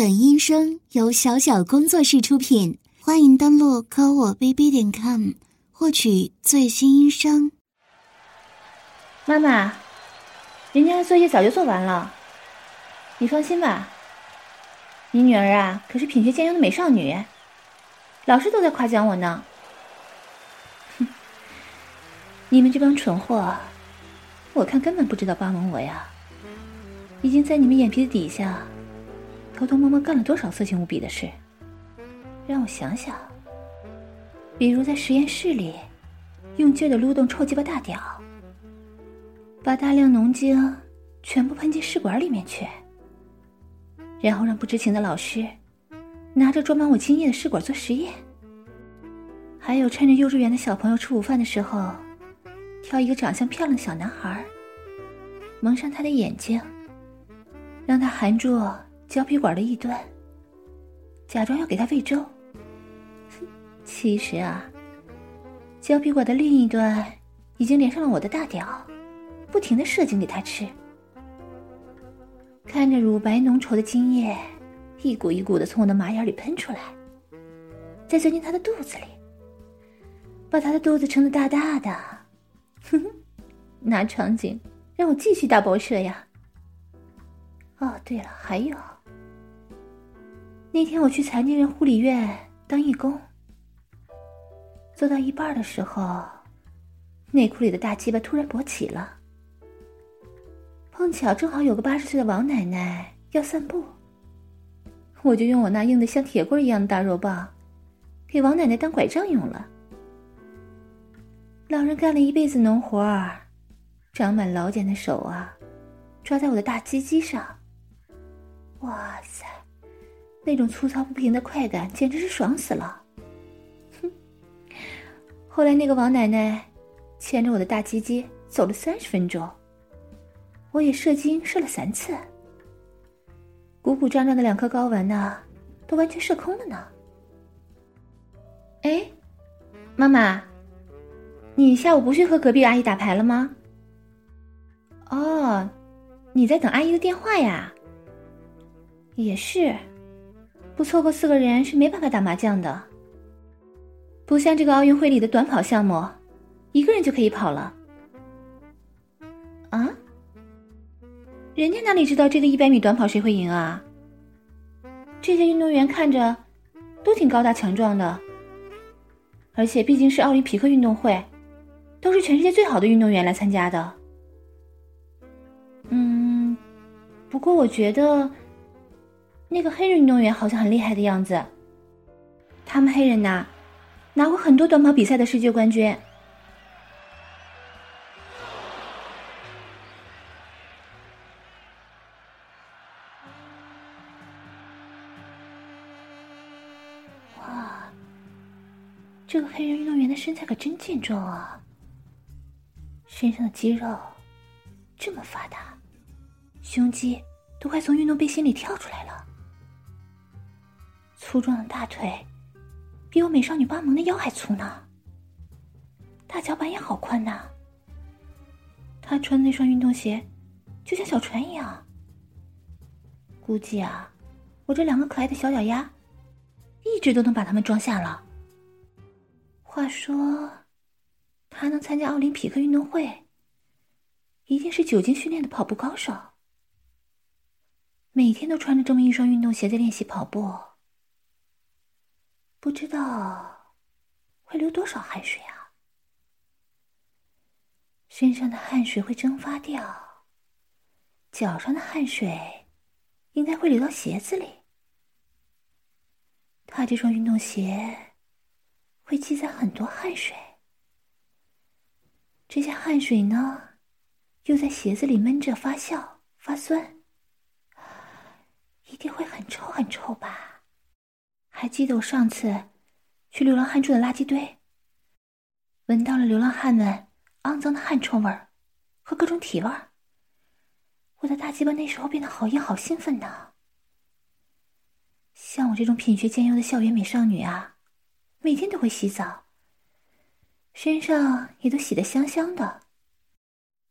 本音声由小小工作室出品，欢迎登录科我 bb 点 com 获取最新音声。妈妈，人家的作业早就做完了，你放心吧。你女儿啊，可是品学兼优的美少女，老师都在夸奖我呢。哼，你们这帮蠢货，我看根本不知道巴蒙我呀，已经在你们眼皮子底下。偷偷摸摸干了多少色情无比的事？让我想想，比如在实验室里，用劲的撸动臭鸡巴大屌，把大量浓精全部喷进试管里面去，然后让不知情的老师拿着装满我精液的试管做实验，还有趁着幼稚园的小朋友吃午饭的时候，挑一个长相漂亮的小男孩，蒙上他的眼睛，让他含住。胶皮管的一端，假装要给他喂粥。其实啊，胶皮管的另一端已经连上了我的大屌，不停的射精给他吃。看着乳白浓稠的精液一股一股的从我的马眼里喷出来，再钻进他的肚子里，把他的肚子撑得大大的。哼哼，那场景让我继续大爆射呀！哦，对了，还有。那天我去残疾人护理院当义工，做到一半的时候，内裤里的大鸡巴突然勃起了。碰巧正好有个八十岁的王奶奶要散步，我就用我那硬的像铁棍一样的大肉棒，给王奶奶当拐杖用了。老人干了一辈子农活儿，长满老茧的手啊，抓在我的大鸡鸡上，哇塞！那种粗糙不平的快感，简直是爽死了。哼！后来那个王奶奶牵着我的大鸡鸡走了三十分钟，我也射精射了三次，鼓鼓胀胀的两颗睾丸呢，都完全射空了呢。哎，妈妈，你下午不去和隔壁阿姨打牌了吗？哦，你在等阿姨的电话呀？也是。不凑够四个人是没办法打麻将的，不像这个奥运会里的短跑项目，一个人就可以跑了。啊？人家哪里知道这个一百米短跑谁会赢啊？这些运动员看着都挺高大强壮的，而且毕竟是奥林匹克运动会，都是全世界最好的运动员来参加的。嗯，不过我觉得。那个黑人运动员好像很厉害的样子。他们黑人呐，拿过很多短跑比赛的世界冠军。哇，这个黑人运动员的身材可真健壮啊！身上的肌肉这么发达，胸肌都快从运动背心里跳出来了。粗壮的大腿，比我美少女巴蒙的腰还粗呢。大脚板也好宽呐。他穿那双运动鞋，就像小船一样。估计啊，我这两个可爱的小脚丫，一直都能把他们装下了。话说，他能参加奥林匹克运动会，一定是久经训练的跑步高手。每天都穿着这么一双运动鞋在练习跑步。不知道会流多少汗水啊！身上的汗水会蒸发掉，脚上的汗水应该会流到鞋子里。他这双运动鞋会积攒很多汗水，这些汗水呢，又在鞋子里闷着发酵发酸，一定会很臭很臭吧？还记得我上次去流浪汉住的垃圾堆，闻到了流浪汉们肮脏的汗臭味儿和各种体味儿。我的大鸡巴那时候变得好硬好兴奋呢。像我这种品学兼优的校园美少女啊，每天都会洗澡，身上也都洗得香香的，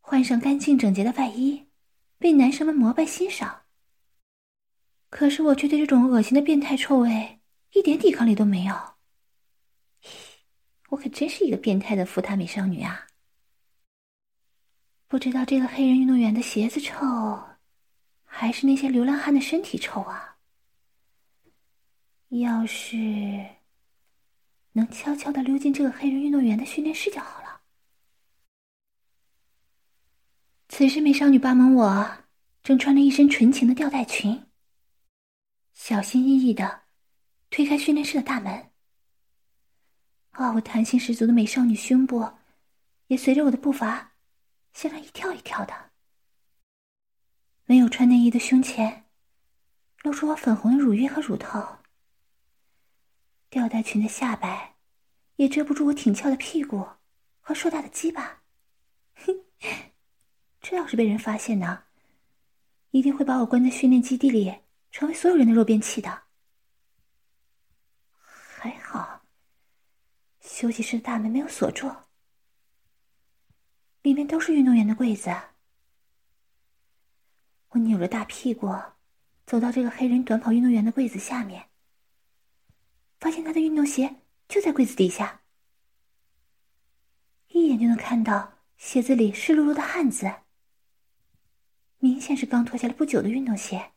换上干净整洁的外衣，被男生们膜拜欣赏。可是我却对这种恶心的变态臭味一点抵抗力都没有。我可真是一个变态的福塔美少女啊！不知道这个黑人运动员的鞋子臭，还是那些流浪汉的身体臭啊？要是能悄悄的溜进这个黑人运动员的训练室就好了。此时，美少女巴蒙我正穿着一身纯情的吊带裙，小心翼翼的推开训练室的大门。啊，我弹性十足的美少女胸部也随着我的步伐向上一跳一跳的。没有穿内衣的胸前露出我粉红的乳晕和乳头。吊带裙的下摆，也遮不住我挺翘的屁股和硕大的鸡巴。哼，这要是被人发现呢，一定会把我关在训练基地里，成为所有人的肉便器的。还好，休息室的大门没有锁住，里面都是运动员的柜子。我扭着大屁股，走到这个黑人短跑运动员的柜子下面。发现他的运动鞋就在柜子底下，一眼就能看到鞋子里湿漉漉的汗渍，明显是刚脱下来不久的运动鞋。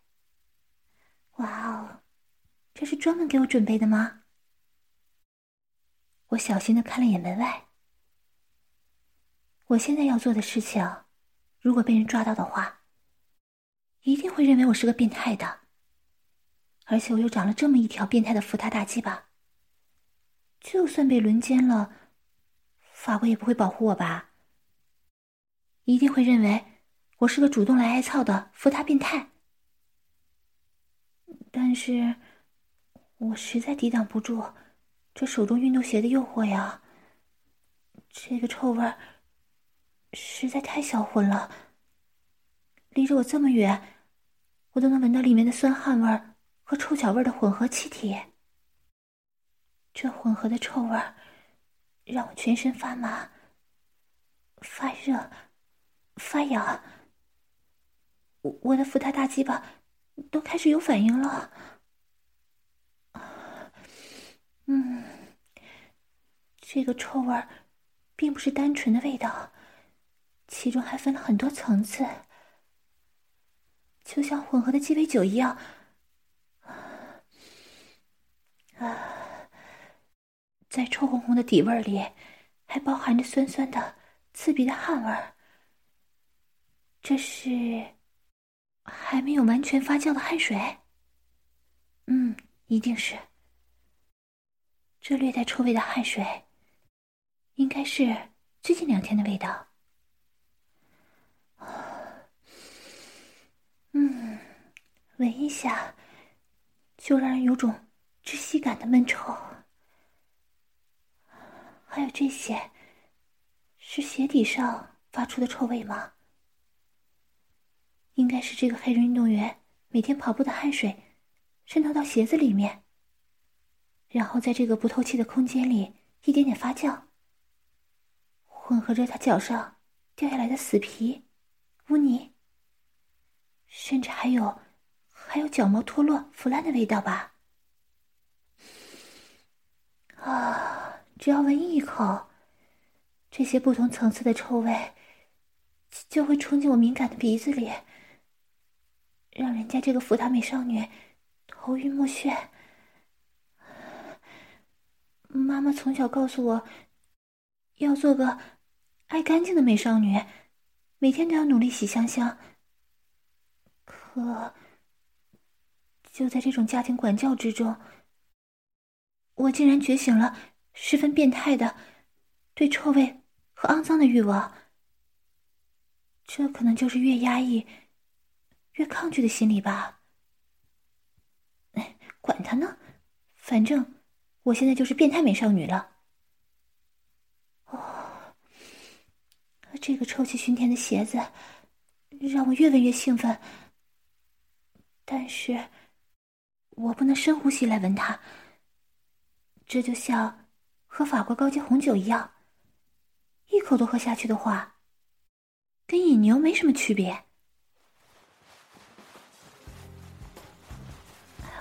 哇哦，这是专门给我准备的吗？我小心的看了眼门外。我现在要做的事情，如果被人抓到的话，一定会认为我是个变态的。而且我又长了这么一条变态的福他大鸡巴，就算被轮奸了，法官也不会保护我吧？一定会认为我是个主动来挨操的福他变态。但是，我实在抵挡不住这手中运动鞋的诱惑呀！这个臭味儿实在太销魂了，离着我这么远，我都能闻到里面的酸汗味。和臭脚味的混合气体，这混合的臭味让我全身发麻、发热、发痒，我的福他大鸡巴都开始有反应了。嗯，这个臭味并不是单纯的味道，其中还分了很多层次，就像混合的鸡尾酒一样。啊，在臭烘烘的底味里，还包含着酸酸的、刺鼻的汗味。这是还没有完全发酵的汗水。嗯，一定是。这略带臭味的汗水，应该是最近两天的味道。嗯，闻一下，就让人有种。窒息感的闷臭，还有这些，是鞋底上发出的臭味吗？应该是这个黑人运动员每天跑步的汗水渗透到鞋子里面，然后在这个不透气的空间里一点点发酵，混合着他脚上掉下来的死皮、污泥，甚至还有还有脚毛脱落、腐烂的味道吧。啊！只要闻一口，这些不同层次的臭味就会冲进我敏感的鼻子里，让人家这个福塔美少女头晕目眩。妈妈从小告诉我，要做个爱干净的美少女，每天都要努力洗香香。可就在这种家庭管教之中。我竟然觉醒了十分变态的对臭味和肮脏的欲望，这可能就是越压抑越抗拒的心理吧。管他呢，反正我现在就是变态美少女了。哦，这个臭气熏天的鞋子让我越闻越兴奋，但是我不能深呼吸来闻它。这就像喝法国高级红酒一样，一口都喝下去的话，跟饮牛没什么区别。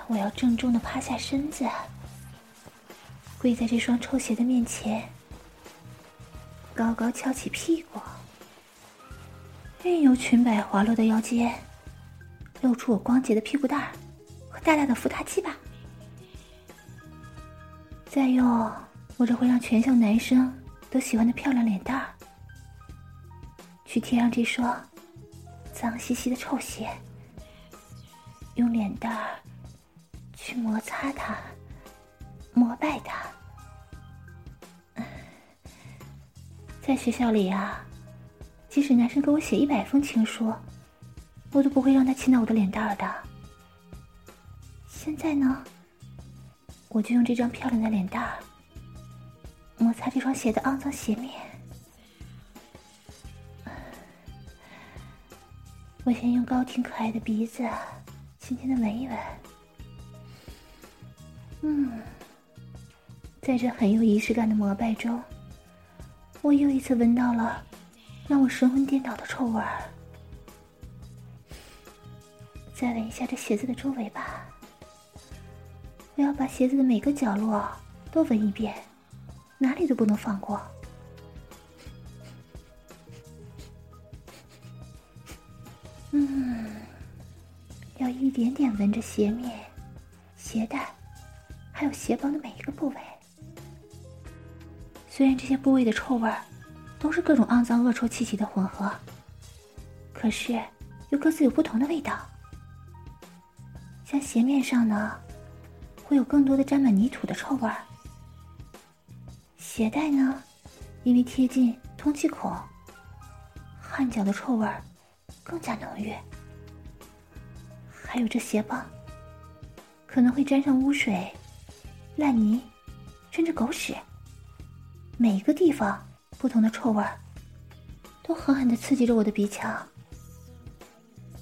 我要郑重的趴下身子，跪在这双臭鞋的面前，高高翘起屁股，任由裙摆滑落的腰间，露出我光洁的屁股蛋儿和大大的福大鸡巴。再用我这会让全校男生都喜欢的漂亮脸蛋儿，去贴上这双脏兮兮的臭鞋，用脸蛋儿去摩擦它，膜拜他。在学校里啊，即使男生给我写一百封情书，我都不会让他亲到我的脸蛋儿的。现在呢？我就用这张漂亮的脸蛋儿摩擦这双鞋的肮脏鞋面。我先用高挺可爱的鼻子轻轻的闻一闻，嗯，在这很有仪式感的膜拜中，我又一次闻到了让我神魂颠倒的臭味儿。再闻一下这鞋子的周围吧。我要把鞋子的每个角落都闻一遍，哪里都不能放过。嗯，要一点点闻着鞋面、鞋带，还有鞋帮的每一个部位。虽然这些部位的臭味都是各种肮脏恶臭气体的混合，可是又各自有不同的味道。像鞋面上呢。会有更多的沾满泥土的臭味儿。鞋带呢，因为贴近通气孔，汗脚的臭味儿更加浓郁。还有这鞋帮，可能会沾上污水、烂泥，甚至狗屎。每一个地方不同的臭味儿，都狠狠的刺激着我的鼻腔，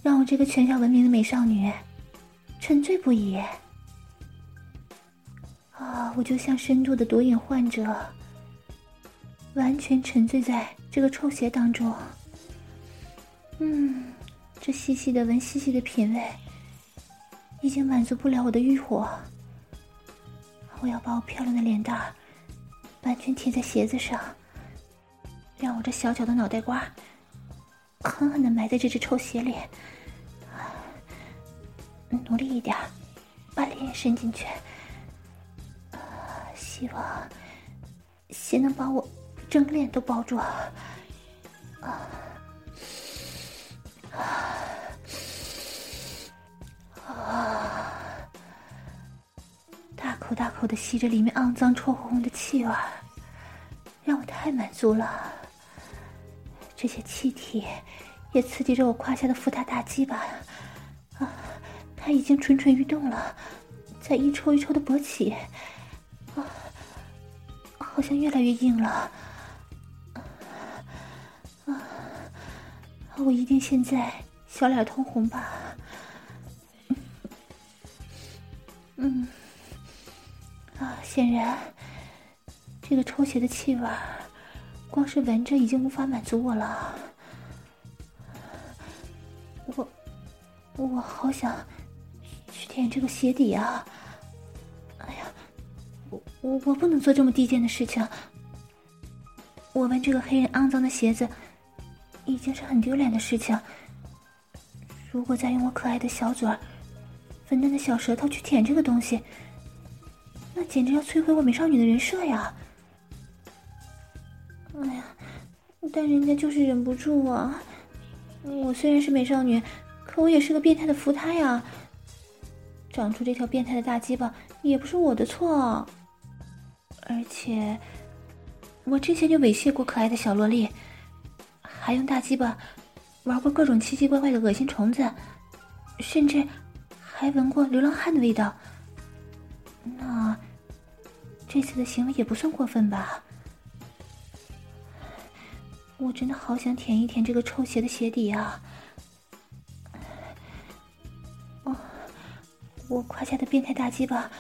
让我这个全校闻名的美少女沉醉不已。啊！我就像深度的毒瘾患者，完全沉醉在这个臭鞋当中。嗯，这细细的闻，细细的品味，已经满足不了我的欲火。我要把我漂亮的脸蛋儿完全贴在鞋子上，让我这小小的脑袋瓜狠狠的埋在这只臭鞋里。努力一点，把脸伸进去。希望鞋能把我整个脸都包住啊！啊 啊！大口大口的吸着里面肮脏臭烘烘的气味，让我太满足了。这些气体也刺激着我胯下的福大大鸡巴啊！它已经蠢蠢欲动了，在一抽一抽的勃起。啊好像越来越硬了，啊！我一定现在小脸通红吧？嗯，啊，显然这个抽血的气味，光是闻着已经无法满足我了。我，我好想去舔这个鞋底啊！哎呀我我不能做这么低贱的事情。我闻这个黑人肮脏的鞋子，已经是很丢脸的事情。如果再用我可爱的小嘴儿、粉嫩的小舌头去舔这个东西，那简直要摧毁我美少女的人设呀！哎呀，但人家就是忍不住啊！我虽然是美少女，可我也是个变态的福胎呀！长出这条变态的大鸡巴，也不是我的错。而且，我之前就猥亵过可爱的小萝莉，还用大鸡巴玩过各种奇奇怪怪的恶心虫子，甚至还闻过流浪汉的味道。那这次的行为也不算过分吧？我真的好想舔一舔这个臭鞋的鞋底啊！哦，我胯下的变态大鸡巴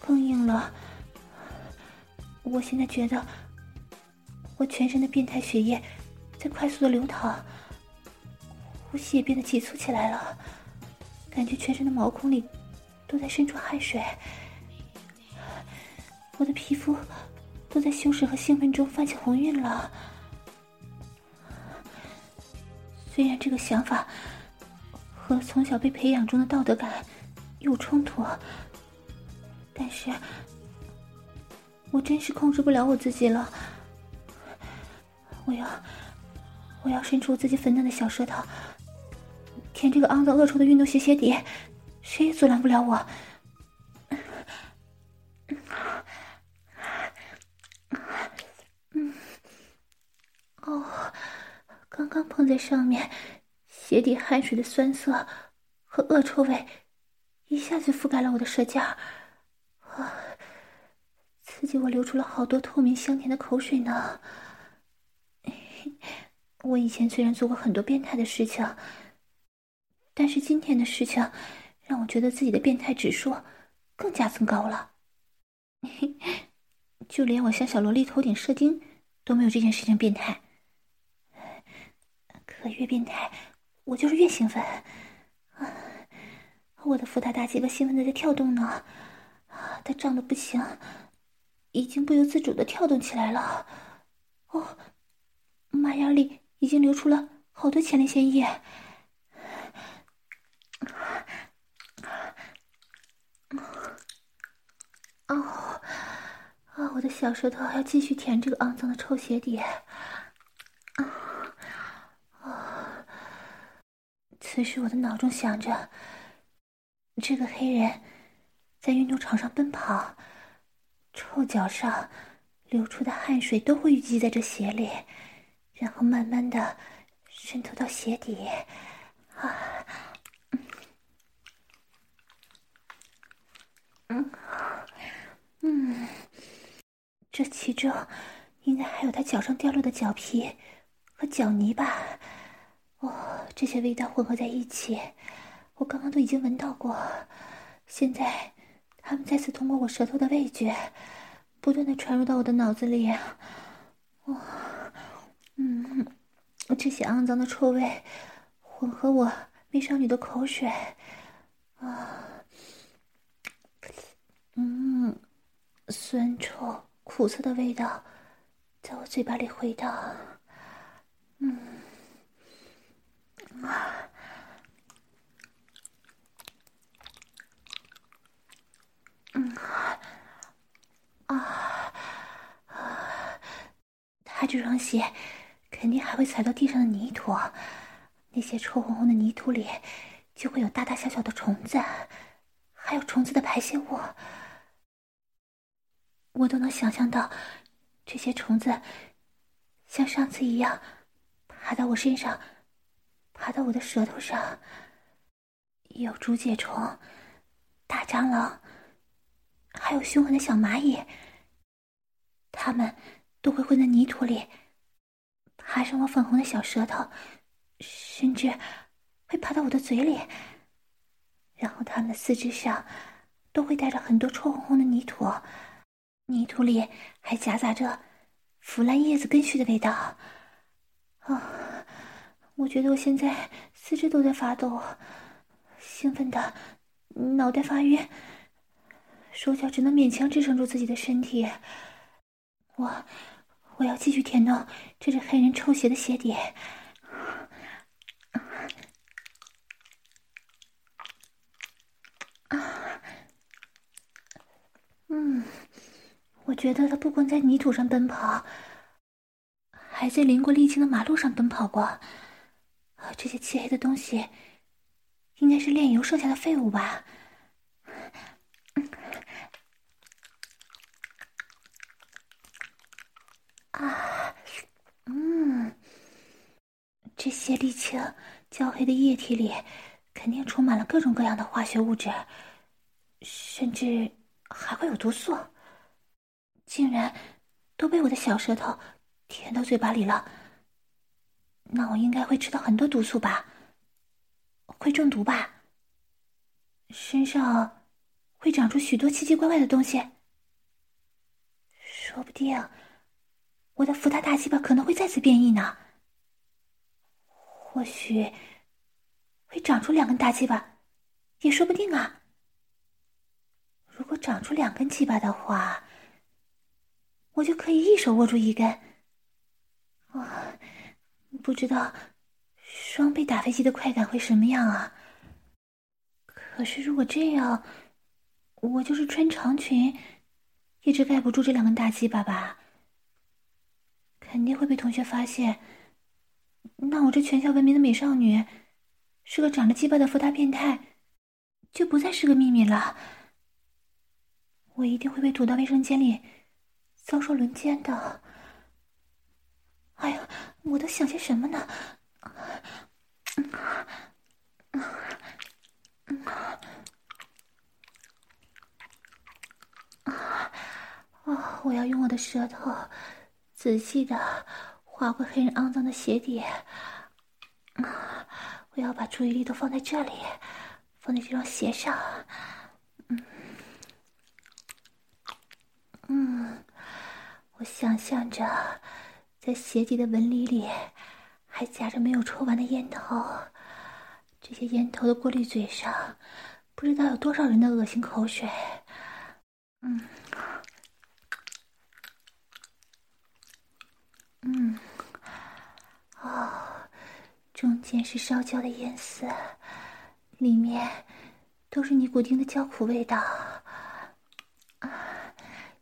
更硬了。我现在觉得，我全身的变态血液在快速的流淌，呼吸也变得急促起来了，感觉全身的毛孔里都在渗出汗水，我的皮肤都在羞耻和兴奋中泛起红晕了。虽然这个想法和从小被培养中的道德感有冲突，但是我真是控制不了我自己了。我要，我要伸出自己粉嫩的小舌头，舔这个肮脏恶臭的运动鞋鞋底，谁也阻拦不了我。刚刚碰在上面，鞋底汗水的酸涩和恶臭味一下子覆盖了我的舌尖，啊，刺激我流出了好多透明香甜的口水呢。我以前虽然做过很多变态的事情，但是今天的事情让我觉得自己的变态指数更加增高了。就连我向小萝莉头顶射精都没有这件事情变态，越变态，我就是越兴奋。我的福大大鸡巴兴奋的在跳动呢，它胀的不行，已经不由自主的跳动起来了。哦。马眼里已经流出了好多前列腺液。哦，啊！我的小舌头要继续舔这个肮脏的臭鞋底。啊啊！此时我的脑中想着，这个黑人在运动场上奔跑，臭脚上流出的汗水都会淤积在这鞋里。然后慢慢的渗透到鞋底，啊，嗯，嗯，这其中应该还有他脚上掉落的脚皮和脚泥吧？哦，这些味道混合在一起，我刚刚都已经闻到过，现在他们再次通过我舌头的味觉，不断的传入到我的脑子里，哇！嗯，这些肮脏的臭味混合我美少女的口水，啊，嗯，酸臭苦涩的味道在我嘴巴里回荡，嗯，嗯，啊，啊，他这双鞋。肯定还会踩到地上的泥土，那些臭烘烘的泥土里就会有大大小小的虫子，还有虫子的排泄物。我都能想象到，这些虫子像上次一样爬到我身上，爬到我的舌头上。有竹节虫、大蟑螂，还有凶狠的小蚂蚁，它们都会混在泥土里。爬上我粉红的小舌头，甚至会爬到我的嘴里。然后它们的四肢上都会带着很多臭烘烘的泥土，泥土里还夹杂着腐烂叶子根须的味道。啊！我觉得我现在四肢都在发抖，兴奋的脑袋发晕，手脚只能勉强支撑住自己的身体。我。我要继续舔弄这只黑人臭鞋的鞋底。嗯，我觉得他不光在泥土上奔跑，还在淋过沥青的马路上奔跑过。这些漆黑的东西，应该是炼油剩下的废物吧。啊，嗯，这些沥青焦黑的液体里，肯定充满了各种各样的化学物质，甚至还会有毒素。竟然都被我的小舌头舔到嘴巴里了，那我应该会吃到很多毒素吧？会中毒吧？身上会长出许多奇奇怪怪的东西，说不定。我的福大大鸡巴可能会再次变异呢，或许会长出两根大鸡巴，也说不定啊！如果长出两根鸡巴的话，我就可以一手握住一根。啊，不知道双倍打飞机的快感会什么样啊？可是如果这样，我就是穿长裙，一直盖不住这两根大鸡巴吧？肯定会被同学发现。那我这全校闻名的美少女，是个长着鸡巴的福大变态，就不再是个秘密了。我一定会被堵到卫生间里，遭受轮奸的。哎呀，我都想些什么呢？啊！我要用我的舌头仔细的划过黑人肮脏的鞋底。我要把注意力都放在这里，放在这双鞋上。嗯。嗯，我想象着，在鞋底的纹理里，还夹着没有抽完的烟头。这些烟头的过滤嘴上，不知道有多少人的恶心口水。嗯，嗯，哦，中间是烧焦的烟丝，里面都是尼古丁的焦苦味道。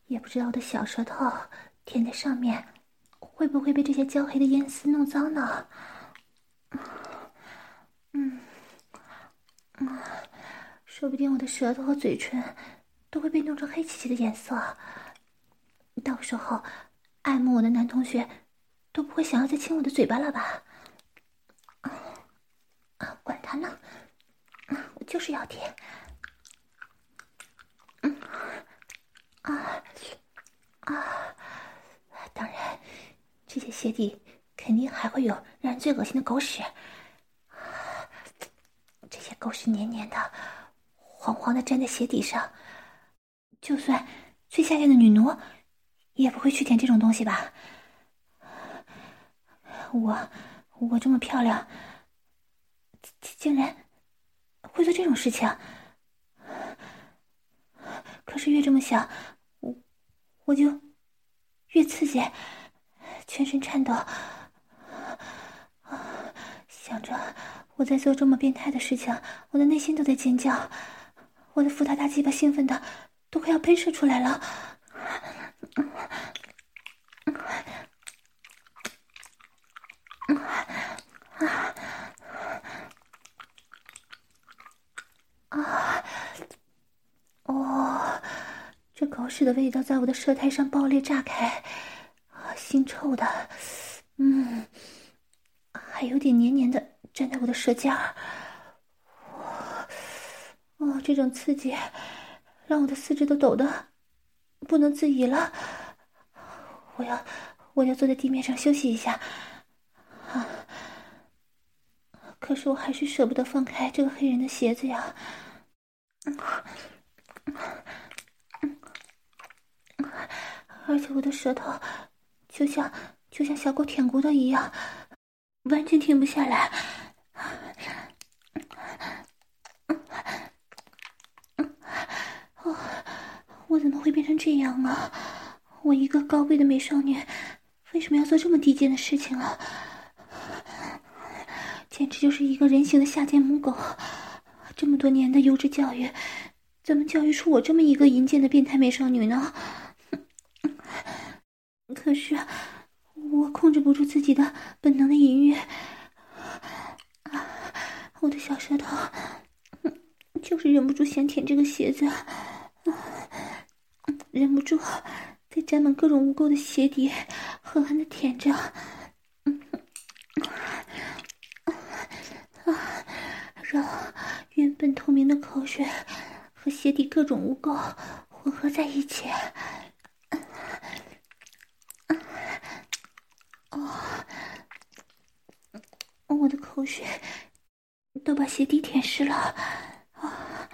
也不知道我的小舌头舔在上面，会不会被这些焦黑的烟丝弄脏呢？嗯，嗯，说不定我的舌头和嘴唇都会被弄成黑漆漆的颜色。到时候，爱慕我的男同学都不会想要再亲我的嘴巴了吧？啊，管他呢，我就是要舔。嗯。啊啊！当然，这些鞋底肯定还会有让人最恶心的狗屎。这些狗屎黏黏的、黄黄的，粘在鞋底上。就算最下贱的女奴，也不会去舔这种东西吧？我我这么漂亮，竟然会做这种事情？可是越这么想，我我就越刺激，全身颤抖，想着我在做这么变态的事情，我的内心都在尖叫，我的福大大鸡巴兴奋的都快要喷射出来了。啊。哦。这狗屎的味道在我的舌苔上爆裂炸开，腥臭的，嗯，还有点黏黏的粘在我的舌尖儿。哦，这种刺激让我的四肢都抖得不能自已了。我要，我要坐在地面上休息一下。啊，可是我还是舍不得放开这个黑人的鞋子呀。嗯。而且我的舌头就像就像小狗舔骨头一样，完全停不下来。我怎么会变成这样啊？我一个高贵的美少女，为什么要做这么低贱的事情啊？简直就是一个人形的下贱母狗！这么多年的优质教育，怎么教育出我这么一个淫贱的变态美少女呢？可是，我控制不住自己的本能的淫欲，我的小舌头就是忍不住想舔这个鞋子，忍不住在沾满各种污垢的鞋底狠狠的舔着啊，让原本透明的口水和鞋底各种污垢混合在一起。哦我的口水都把鞋底舔湿了啊！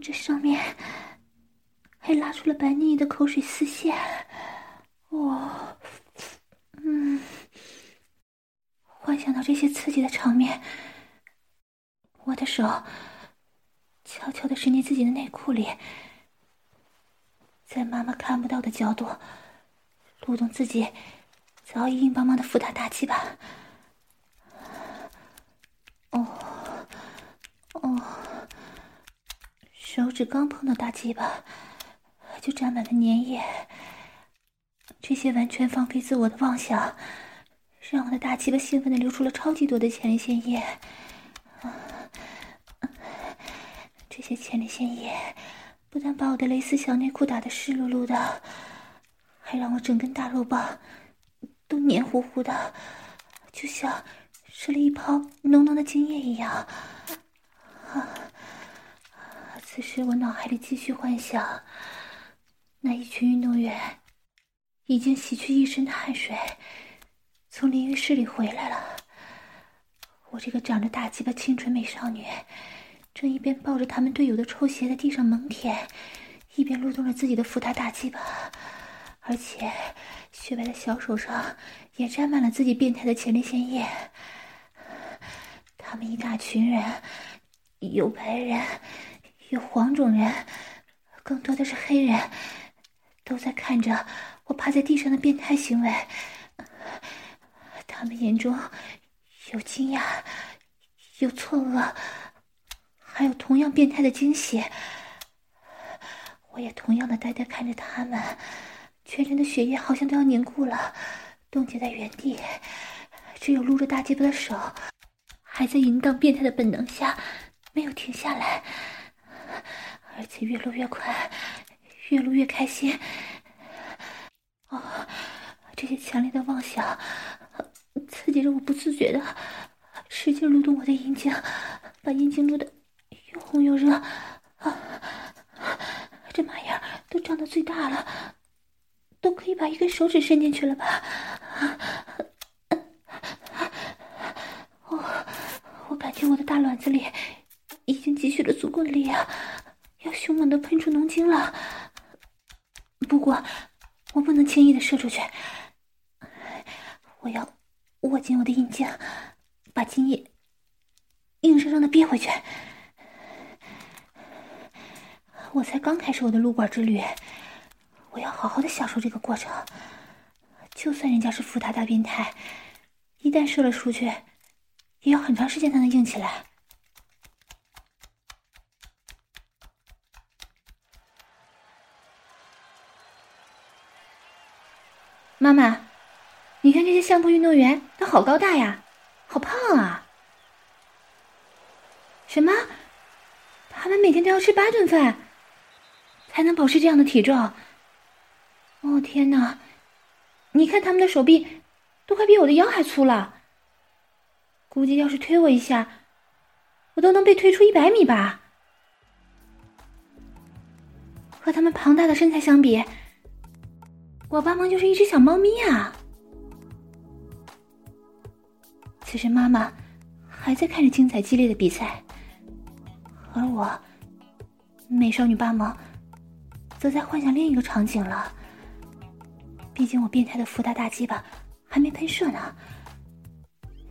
这上面还拉出了白腻腻的口水丝线。哇，嗯，幻想到这些刺激的场面，我的手悄悄的伸进自己的内裤里，在妈妈看不到的角度，撸动自己早已硬邦邦的福大大鸡巴。哦，哦，手指刚碰到大鸡巴，就沾满了粘液。这些完全放飞自我的妄想，让我的大鸡巴兴奋的流出了超级多的前列腺液。这些前列腺液不但把我的蕾丝小内裤打得湿漉漉的，还让我整根大肉棒都黏糊糊的，就像吃了一泡浓浓的精液一样。啊！此时我脑海里继续幻想，那一群运动员。已经洗去一身的汗水，从淋浴室里回来了。我这个长着大鸡巴清纯美少女，正一边抱着他们队友的臭鞋在地上猛舔，一边撸动着自己的福大大鸡巴，而且雪白的小手上也沾满了自己变态的前列腺液。他们一大群人，有白人，有黄种人，更多的是黑人，都在看着。我趴在地上的变态行为，他们眼中有惊讶，有错愕，还有同样变态的惊喜。我也同样的呆呆看着他们，全身的血液好像都要凝固了，冻结在原地。只有撸着大鸡巴的手，还在淫荡变态的本能下没有停下来，而且越撸越快，越撸越开心。哦，这些强烈的妄想刺激着我，不自觉的使劲撸动我的阴茎，把阴茎撸得又红又热。啊，这麻眼都胀得最大了，都可以把一根手指伸进去了吧？哦，我感觉我的大卵子里已经积蓄了足够的力量，要凶猛的喷出浓精了。不过。我不能轻易的射出去，我要握紧我的阴茎，把精液硬生生的憋回去。我才刚开始我的撸管之旅，我要好好的享受这个过程。就算人家是福大大变态，一旦射了出去，也要很长时间才能硬起来。妈妈，你看这些相扑运动员都好高大呀，好胖啊！什么？他们每天都要吃八顿饭，才能保持这样的体重？哦天哪！你看他们的手臂，都快比我的腰还粗了。估计要是推我一下，我都能被推出一百米吧。和他们庞大的身材相比。我帮忙就是一只小猫咪啊！此时妈妈还在看着精彩激烈的比赛，而我美少女八萌则在幻想另一个场景了。毕竟我变态的福大大鸡巴还没喷射呢，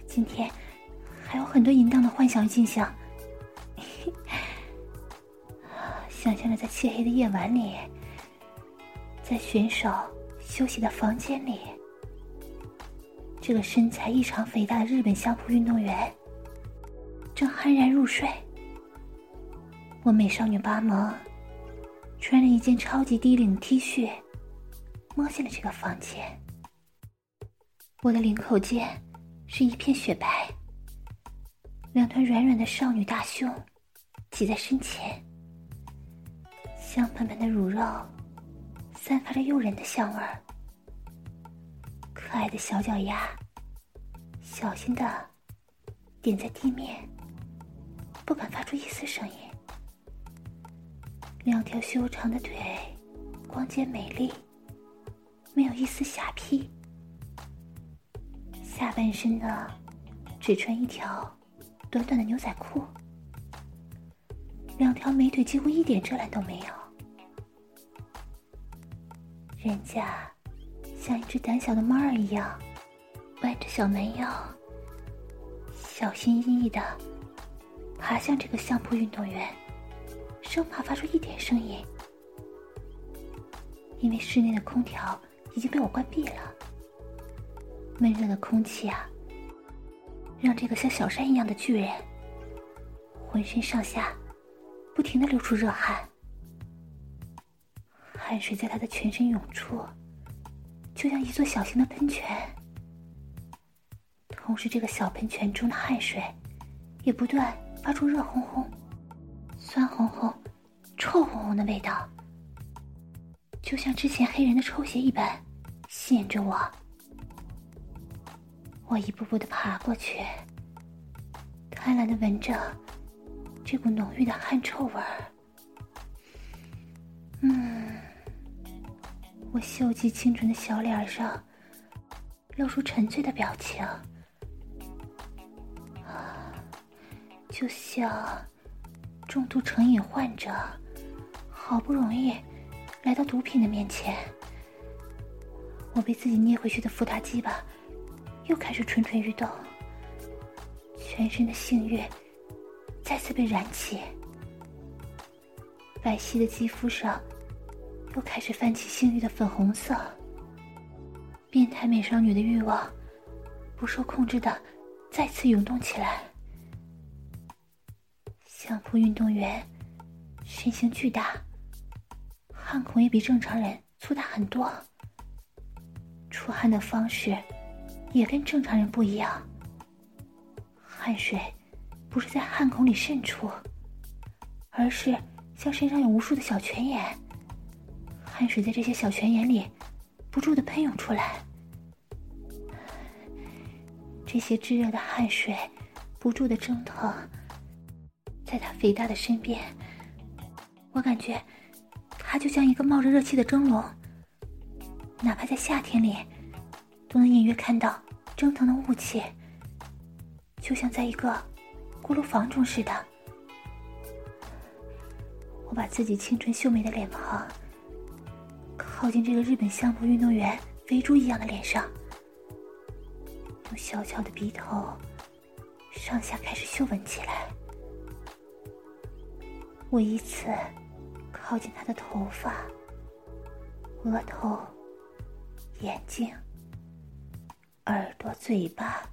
今天还有很多淫荡的幻想与镜像。想象着在漆黑的夜晚里，在选手。休息的房间里，这个身材异常肥大的日本相扑运动员正酣然入睡。我美少女八萌穿着一件超级低领 T 恤，摸进了这个房间。我的领口间是一片雪白，两团软软的少女大胸挤在身前，香喷喷的乳肉。散发着诱人的香味儿，可爱的小脚丫小心的点在地面，不敢发出一丝声音。两条修长的腿，光洁美丽，没有一丝瑕疵。下半身呢，只穿一条短短的牛仔裤，两条美腿几乎一点遮拦都没有。人家像一只胆小的猫儿一样，弯着小蛮腰，小心翼翼的爬向这个相扑运动员，生怕发出一点声音。因为室内的空调已经被我关闭了，闷热的空气啊，让这个像小山一样的巨人浑身上下不停的流出热汗，汗水在他的全身涌出，就像一座小型的喷泉。同时，这个小喷泉中的汗水也不断发出热烘烘、酸烘烘、臭烘烘的味道。就像之前黑人的抽血一般，吸引着我。我一步步的爬过去，贪婪的闻着这股浓郁的汗臭味儿。嗯，我秀气清纯的小脸上露出沉醉的表情，就像重度成瘾患者好不容易。来到毒品的面前，我被自己捏回去的伏特鸡巴又开始蠢蠢欲动，全身的性欲再次被燃起，白皙的肌肤上又开始泛起性欲的粉红色，变态美少女的欲望不受控制的再次涌动起来。相扑运动员身形巨大。汗孔也比正常人粗大很多，出汗的方式也跟正常人不一样。汗水不是在汗孔里渗出，而是像身上有无数的小泉眼，汗水在这些小泉眼里不住的喷涌出来。这些炙热的汗水不住的蒸腾，在他肥大的身边，我感觉。他就像一个冒着热气的蒸笼，哪怕在夏天里，都能隐约看到蒸腾的雾气，就像在一个锅炉房中似的。我把自己清纯秀美的脸庞靠近这个日本相扑运动员肥猪一样的脸上，用小巧的鼻头上下开始嗅闻起来。我依次。靠近他的头发、额头、眼睛、耳朵、嘴巴、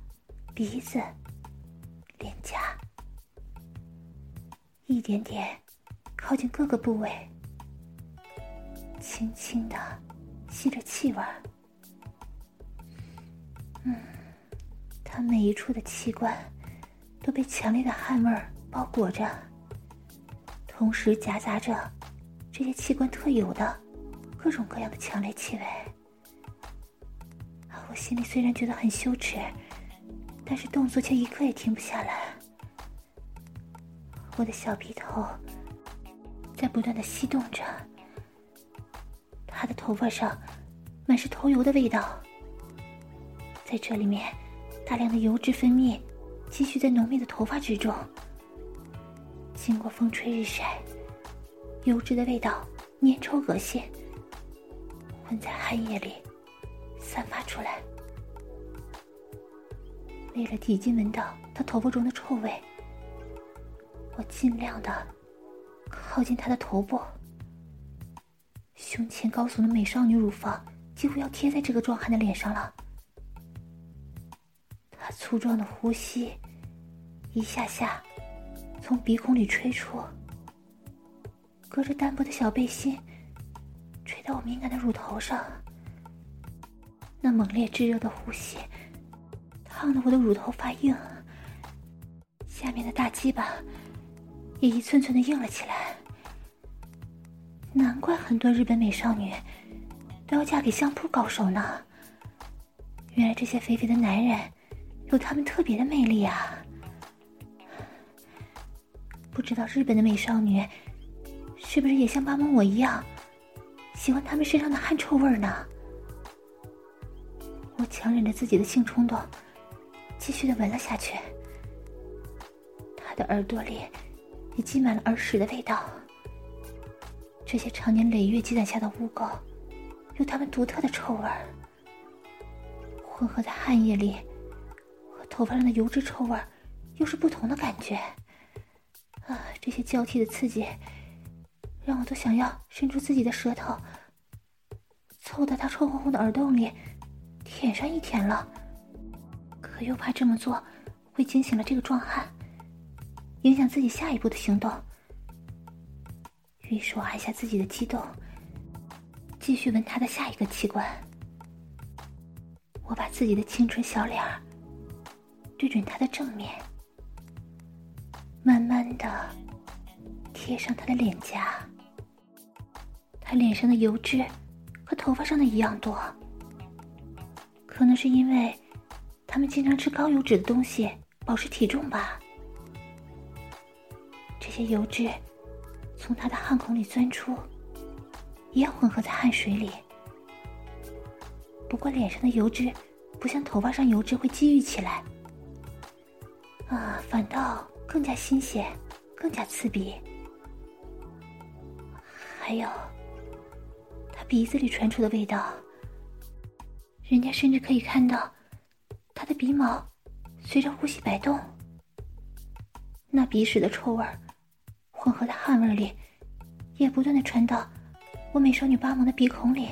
鼻子、脸颊，一点点靠近各个部位，轻轻的吸着气味。嗯，他每一处的器官都被强烈的汗味包裹着，同时夹杂着。这些器官特有的各种各样的强烈气味，我心里虽然觉得很羞耻，但是动作却一刻也停不下来。我的小鼻头在不断的吸动着，他的头发上满是头油的味道，在这里面，大量的油脂分泌积蓄在浓密的头发之中，经过风吹日晒。油脂的味道，粘稠恶心，混在汗液里散发出来。为了抵近闻到他头发中的臭味，我尽量的靠近他的头部，胸前高耸的美少女乳房几乎要贴在这个壮汉的脸上了。他粗壮的呼吸，一下下从鼻孔里吹出。隔着单薄的小背心，吹到我敏感的乳头上。那猛烈炙热的呼吸，烫得我的乳头发硬，下面的大鸡巴也一寸寸的硬了起来。难怪很多日本美少女都要嫁给相扑高手呢。原来这些肥肥的男人有他们特别的魅力啊！不知道日本的美少女。是不是也像巴蒙我一样，喜欢他们身上的汗臭味呢？我强忍着自己的性冲动，继续的闻了下去。他的耳朵里也积满了耳屎的味道。这些常年累月积攒下的污垢，有他们独特的臭味儿，混合在汗液里，和头发上的油脂臭味儿又是不同的感觉。啊，这些交替的刺激。让我都想要伸出自己的舌头，凑到他臭烘烘的耳洞里舔上一舔了。可又怕这么做会惊醒了这个壮汉，影响自己下一步的行动。于是我按下自己的激动，继续闻他的下一个器官。我把自己的清纯小脸儿对准他的正面，慢慢的贴上他的脸颊。他脸上的油脂和头发上的一样多，可能是因为他们经常吃高油脂的东西保持体重吧。这些油脂从他的汗孔里钻出，也混合在汗水里。不过脸上的油脂不像头发上油脂会积郁起来，啊，反倒更加新鲜，更加刺鼻。还有。他鼻子里传出的味道，人家甚至可以看到他的鼻毛随着呼吸摆动。那鼻屎的臭味混合在汗味里，也不断的传到我美少女巴蒙的鼻孔里，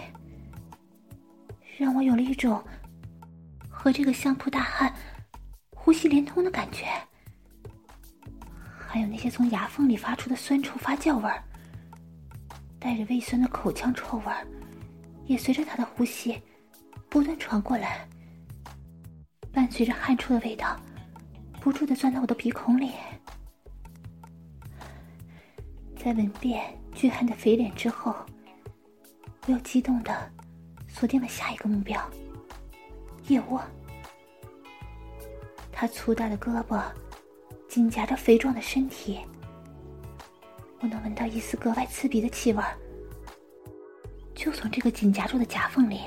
让我有了一种和这个相扑大汉呼吸连通的感觉。还有那些从牙缝里发出的酸臭发酵味儿。带着胃酸的口腔臭味儿，也随着他的呼吸不断传过来，伴随着汗臭的味道，不住的钻到我的鼻孔里。在吻遍巨汉的肥脸之后，我又激动的锁定了下一个目标——腋窝。他粗大的胳膊紧夹着肥壮的身体。我能闻到一丝格外刺鼻的气味，就从这个紧夹住的夹缝里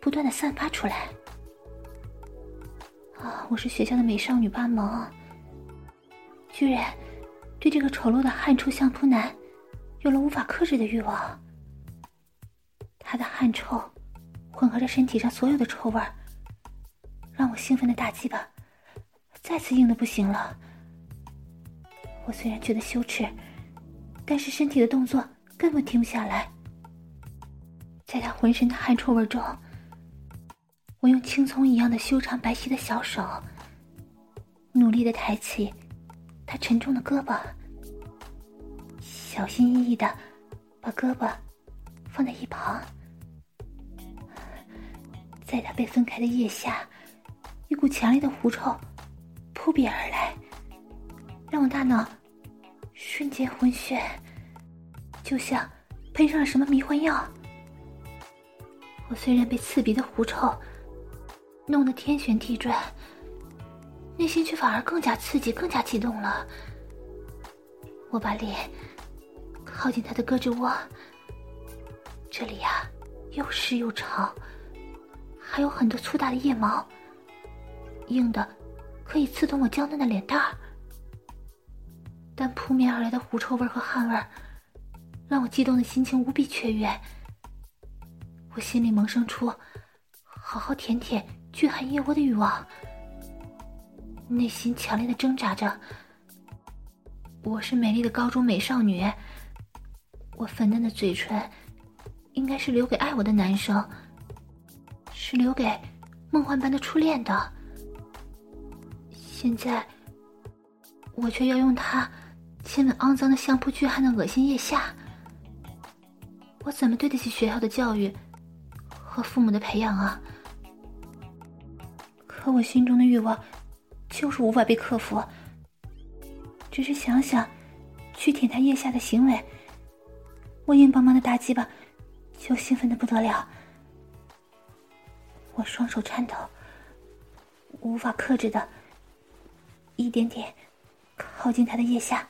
不断的散发出来。啊！我是学校的美少女巴蒙，居然对这个丑陋的汗臭相扑男有了无法克制的欲望。他的汗臭混合着身体上所有的臭味儿，让我兴奋的大鸡巴再次硬的不行了。我虽然觉得羞耻。但是身体的动作根本停不下来，在他浑身的汗臭味中，我用青葱一样的修长白皙的小手，努力的抬起他沉重的胳膊，小心翼翼的把胳膊放在一旁，在他被分开的腋下，一股强烈的狐臭扑鼻而来，让我大脑。瞬间昏眩，就像喷上了什么迷幻药。我虽然被刺鼻的狐臭弄得天旋地转，内心却反而更加刺激、更加激动了。我把脸靠近他的胳肢窝，这里呀又湿又潮，还有很多粗大的腋毛，硬的可以刺痛我娇嫩的脸蛋儿。但扑面而来的狐臭味和汗味，让我激动的心情无比雀跃。我心里萌生出好好舔舔巨汉腋窝的欲望，内心强烈的挣扎着。我是美丽的高中美少女，我粉嫩的嘴唇应该是留给爱我的男生，是留给梦幻般的初恋的。现在，我却要用它。亲吻肮脏的相扑巨汉的恶心腋下，我怎么对得起学校的教育和父母的培养啊？可我心中的欲望就是无法被克服。只是想想去舔他腋下的行为，我硬邦邦的大鸡巴就兴奋的不得了。我双手颤抖，无法克制的一点点靠近他的腋下。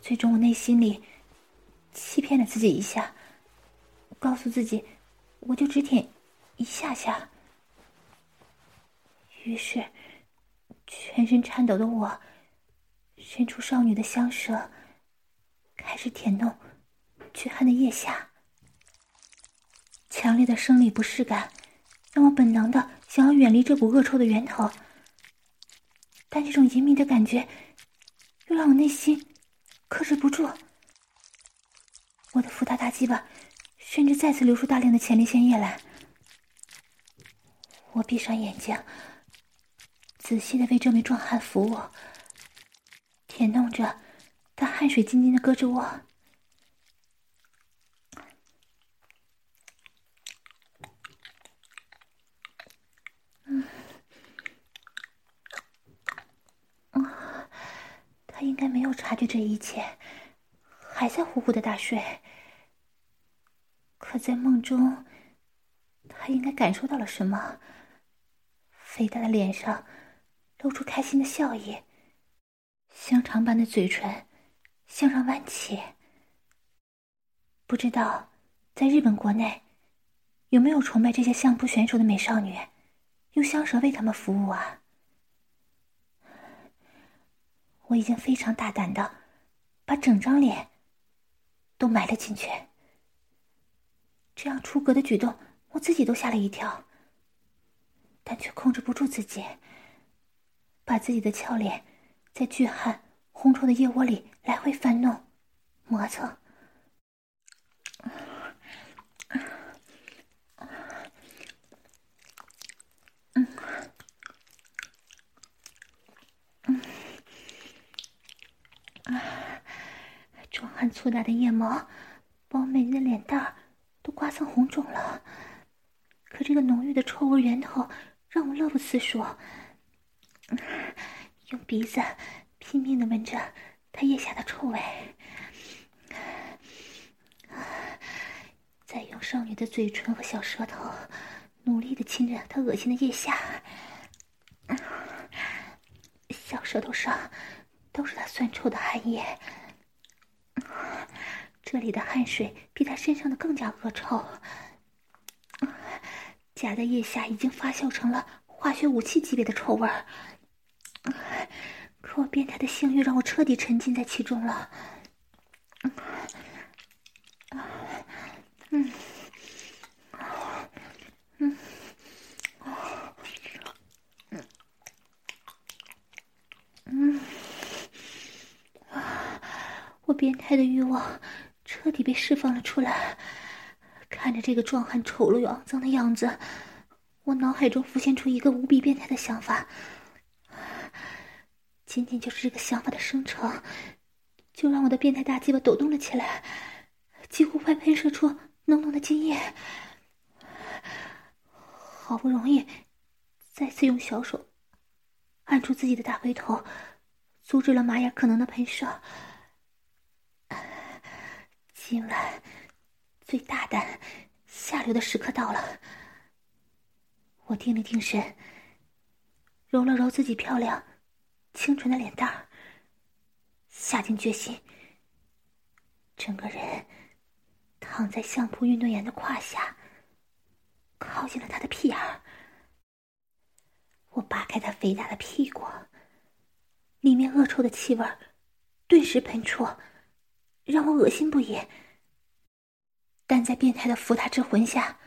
最终，我内心里欺骗了自己一下，告诉自己，我就只舔一下下。于是，全身颤抖的我，伸出少女的香舌，开始舔弄巨汉的腋下。强烈的生理不适感，让我本能的想要远离这股恶臭的源头，但这种隐秘的感觉，又让我内心。克制不住，我的福大大鸡巴甚至再次流出大量的前列腺液来。我闭上眼睛，仔细的为这名壮汉服务，舔弄着他汗水津津的胳肢窝。他应该没有察觉这一切，还在呼呼的大睡。可在梦中，他应该感受到了什么？肥大的脸上露出开心的笑意，香肠般的嘴唇向上弯起。不知道在日本国内有没有崇拜这些相扑选手的美少女，用香舌为他们服务啊？我已经非常大胆的把整张脸都埋了进去。这样出格的举动，我自己都吓了一跳。但却控制不住自己，把自己的俏脸在巨汗烘臭的腋窝里来回翻弄、磨蹭。嗯，嗯，啊，壮汉粗大的腋毛把我美丽的脸蛋儿都刮蹭红肿了，可这个浓郁的臭味源头。让我乐不思蜀，用鼻子拼命的闻着他腋下的臭味，再用少女的嘴唇和小舌头努力的亲着他恶心的腋下，小舌头上都是他酸臭的汗液，这里的汗水比他身上的更加恶臭。夹在腋下已经发酵成了化学武器级别的臭味儿，可我变态的性欲让我彻底沉浸在其中了。嗯，我变态的欲望彻底被释放了出来。看着这个壮汉丑陋又肮脏的样子，我脑海中浮现出一个无比变态的想法。仅仅就是这个想法的生成，就让我的变态大鸡巴抖动了起来，几乎快喷射出浓浓的精液。好不容易，再次用小手按住自己的大龟头，阻止了马眼可能的喷射。今晚。最大胆、下流的时刻到了。我定了定神，揉了揉自己漂亮、清纯的脸蛋儿，下定决心，整个人躺在相扑运动员的胯下，靠近了他的屁眼儿。我扒开他肥大的屁股，里面恶臭的气味顿时喷出，让我恶心不已。但在变态的伏他之魂下，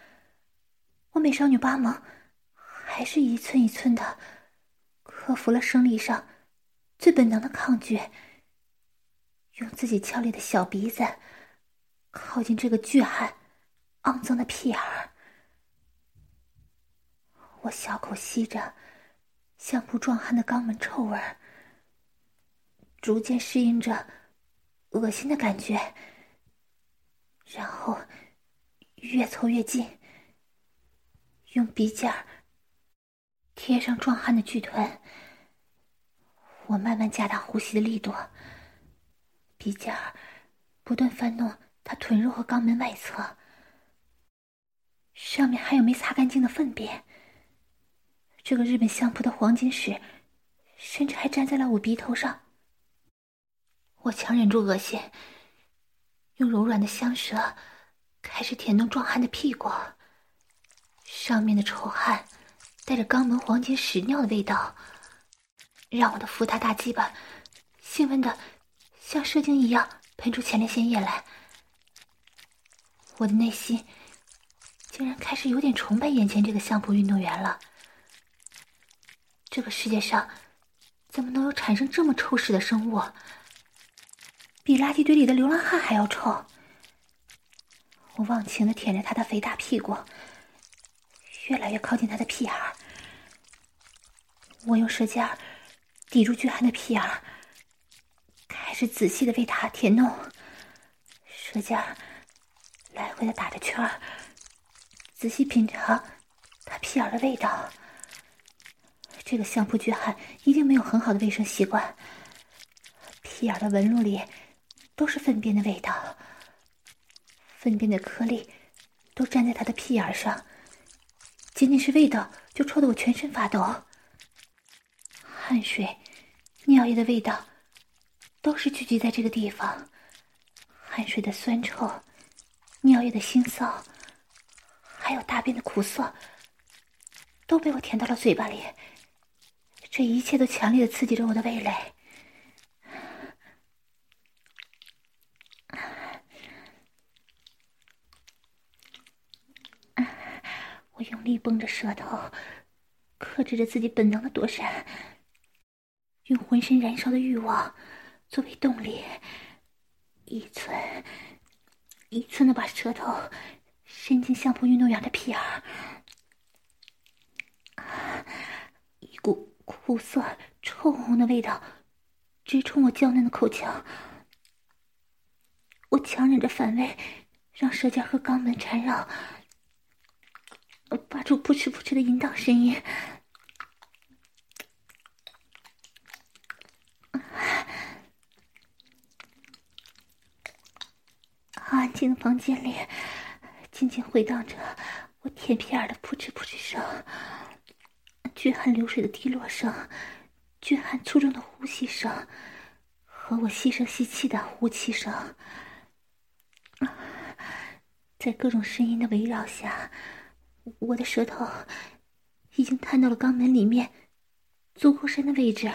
我美少女八萌还是一寸一寸的克服了生理上最本能的抗拒，用自己俏丽的小鼻子靠近这个巨汉肮脏的屁眼儿。我小口吸着相扑壮汉的肛门臭味儿，逐渐适应着恶心的感觉。然后，越凑越近，用鼻尖儿贴上壮汉的巨臀。我慢慢加大呼吸的力度，鼻尖儿不断翻弄他臀肉和肛门外侧，上面还有没擦干净的粪便。这个日本相扑的黄金屎，甚至还粘在了我鼻头上。我强忍住恶心。用柔软的香舌开始舔弄壮汉的屁股，上面的臭汗带着肛门黄金屎尿的味道，让我的福大大鸡巴兴奋的像射精一样喷出前列腺液来。我的内心竟然开始有点崇拜眼前这个相扑运动员了。这个世界上怎么能有产生这么臭屎的生物？比垃圾堆里的流浪汉还要臭，我忘情的舔着他的肥大屁股，越来越靠近他的屁眼儿。我用舌尖抵住巨汉的屁眼儿，开始仔细的为他舔弄，舌尖来回的打着圈，仔细品尝他屁眼的味道。这个相扑巨汉一定没有很好的卫生习惯，屁眼的纹路里都是粪便的味道。粪便的颗粒都粘在他的屁眼上，仅仅是味道就臭得我全身发抖。汗水、尿液的味道都是聚集在这个地方，汗水的酸臭、尿液的腥臊，还有大便的苦涩，都被我填到了嘴巴里。这一切都强烈的刺激着我的味蕾。我用力绷着舌头，克制着自己本能的躲闪，用浑身燃烧的欲望作为动力，一寸一寸的把舌头伸进相扑运动员的屁眼，一股苦涩臭烘烘的味道直冲我娇嫩的口腔，我强忍着反胃，让舌尖和肛门缠绕。发出扑哧扑哧的淫荡声音。安静的房间里，静静回荡着我舔屁眼的扑哧扑哧声，巨汗流水的滴落声，巨汗粗重的呼吸声，和我细声细气的呼气声，在各种声音的围绕下。我的舌头已经探到了肛门里面足够深的位置，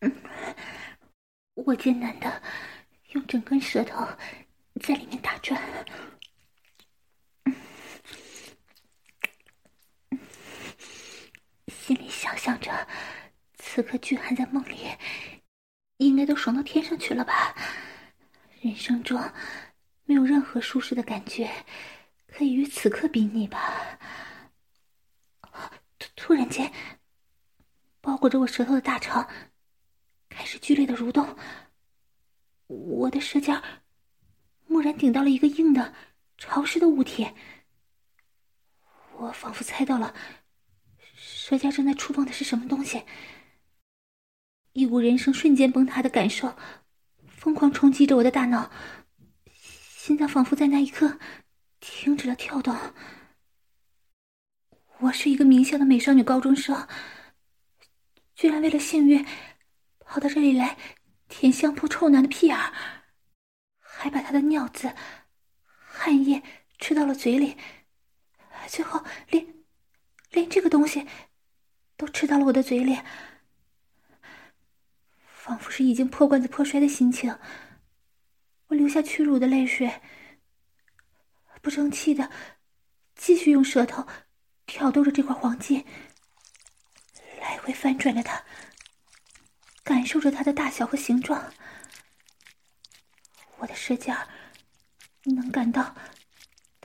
我艰难的用整根舌头在里面打转，心里想象着，此刻巨汉在梦里应该都爽到天上去了吧？人生中没有任何舒适的感觉。可以与此刻比拟吧。突突然间，包裹着我舌头的大肠开始剧烈的蠕动，我的舌尖蓦然顶到了一个硬的、潮湿的物体。我仿佛猜到了，舌尖正在触碰的是什么东西。一股人生瞬间崩塌的感受疯狂冲击着我的大脑，心脏仿佛在那一刻。停止了跳动。我是一个名校的美少女高中生，居然为了性欲跑到这里来舔香扑臭男的屁眼，还把他的尿渍、汗液吃到了嘴里，最后连连这个东西都吃到了我的嘴里，仿佛是已经破罐子破摔的心情。我流下屈辱的泪水。不争气的，继续用舌头挑逗着这块黄金，来回翻转着它，感受着它的大小和形状。我的舌尖能感到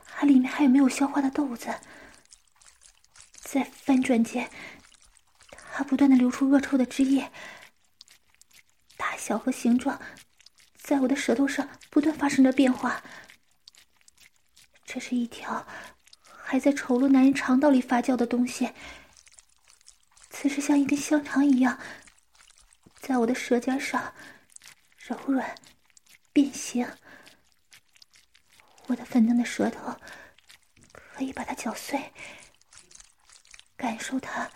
它里面还有没有消化的豆子，在翻转间，它不断的流出恶臭的汁液，大小和形状在我的舌头上不断发生着变化。这是一条还在丑陋男人肠道里发酵的东西，此时像一根香肠一样，在我的舌尖上柔软变形。我的粉嫩的舌头可以把它搅碎，感受它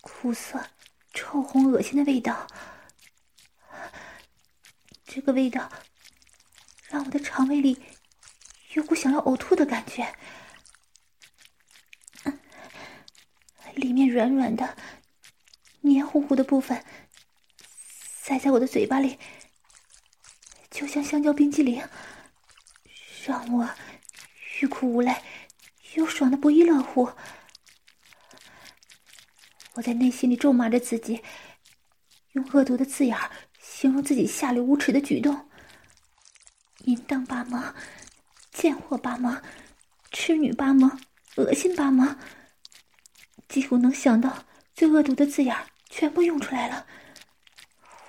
苦涩、臭烘、恶心的味道。这个味道让我的肠胃里。有股想要呕吐的感觉，里面软软的、黏糊糊的部分塞在我的嘴巴里，就像香蕉冰激凌，让我欲哭无泪，又爽的不亦乐乎。我在内心里咒骂着自己，用恶毒的字眼形容自己下流无耻的举动，淫荡八毛。贱货巴蒙，痴女巴蒙，恶心巴蒙，几乎能想到最恶毒的字眼全部用出来了。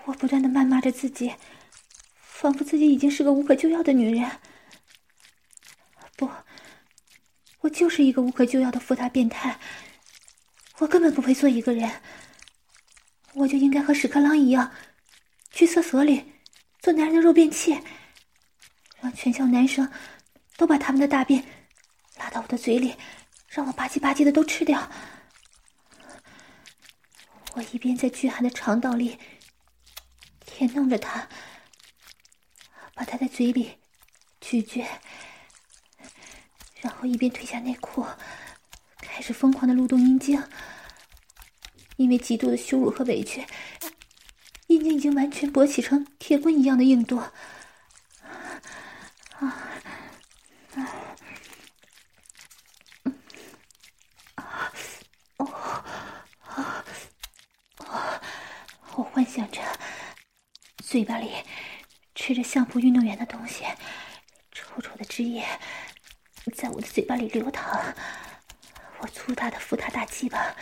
我不断的谩骂着自己，仿佛自己已经是个无可救药的女人。不，我就是一个无可救药的富大变态。我根本不配做一个人，我就应该和屎壳郎一样，去厕所里做男人的肉便器。让全校男生都把他们的大便拉到我的嘴里，让我吧唧吧唧的都吃掉。我一边在巨寒的肠道里舔弄着它，把它的嘴里咀嚼，然后一边褪下内裤，开始疯狂的蠕动阴茎。因为极度的羞辱和委屈，阴茎已经完全勃起成铁棍一样的硬度。啊，啊我幻想着嘴巴里吃着相扑运动员的东西，臭臭的汁液在我的嘴巴里流淌。我粗大的扶他大鸡巴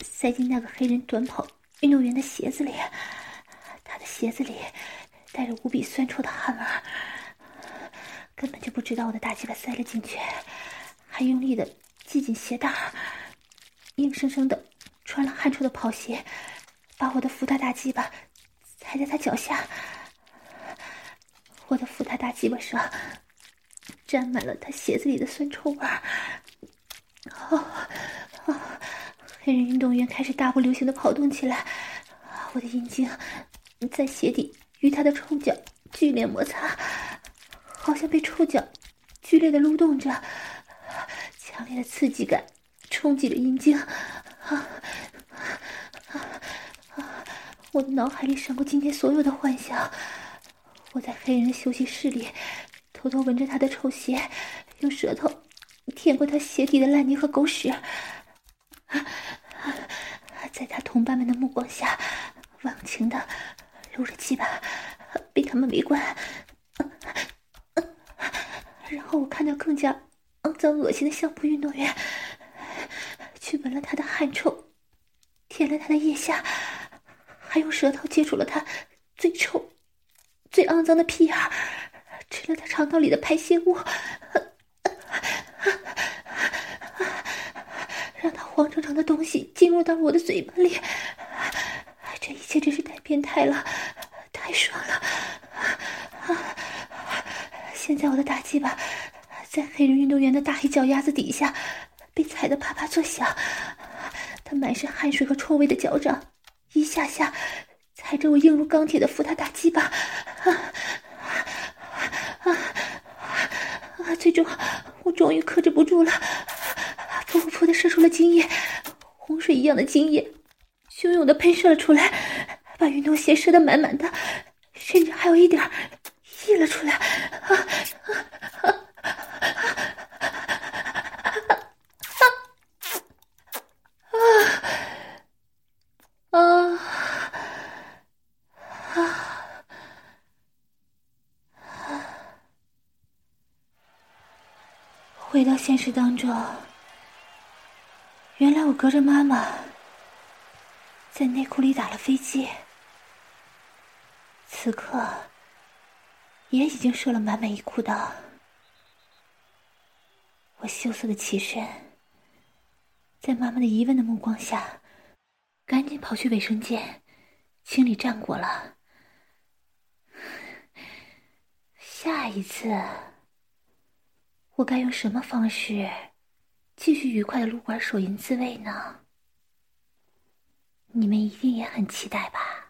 塞进那个黑人短跑运动员的鞋子里，他的鞋子里带着无比酸臭的汗味，根本就不知道我的大鸡巴塞了进去，还用力的系紧鞋带硬生生的穿了汗臭的跑鞋。把我的扶他大鸡巴踩在他脚下，我的福大大鸡巴上沾满了他鞋子里的酸臭味儿。黑人运动员开始大步流星的跑动起来，我的阴茎在鞋底与他的臭脚剧烈摩擦，好像被臭脚剧烈的蠕动着，强烈的刺激感冲击着阴茎。啊我的脑海里闪过今天所有的幻想。我在黑人休息室里，偷偷闻着他的臭鞋，用舌头舔过他鞋底的烂泥和狗屎。在他同伴们的目光下，忘情的撸着鸡巴，被他们围观。然后我看到更加肮脏恶心的相扑运动员，去闻了他的汗臭，舔了他的腋下。还用舌头接触了他最臭、最肮脏的屁眼，吃了他肠道里的排泄物，让他黄澄澄的东西进入到了我的嘴巴里。这一切真是太变态了，太爽了！现在我的大鸡巴在黑人运动员的大黑脚丫子底下被踩得啪啪作响，他满是汗水和臭味的脚掌。我硬如钢铁的扶他打击吧啊啊啊！最终，我终于克制不住了，噗噗噗的射出了精液，洪水一样的精液，汹涌的喷射了出来，把运动鞋射得满满的，甚至还有一点溢了出来，啊啊啊！回到现实当中，原来我隔着妈妈在内裤里打了飞机，此刻也已满满一裤裆。我羞涩的起身，在妈妈的疑问的目光下，赶紧跑去卫生间清理战果了。下一次。我该用什么方式继续愉快的撸管手淫自慰呢？你们一定也很期待吧。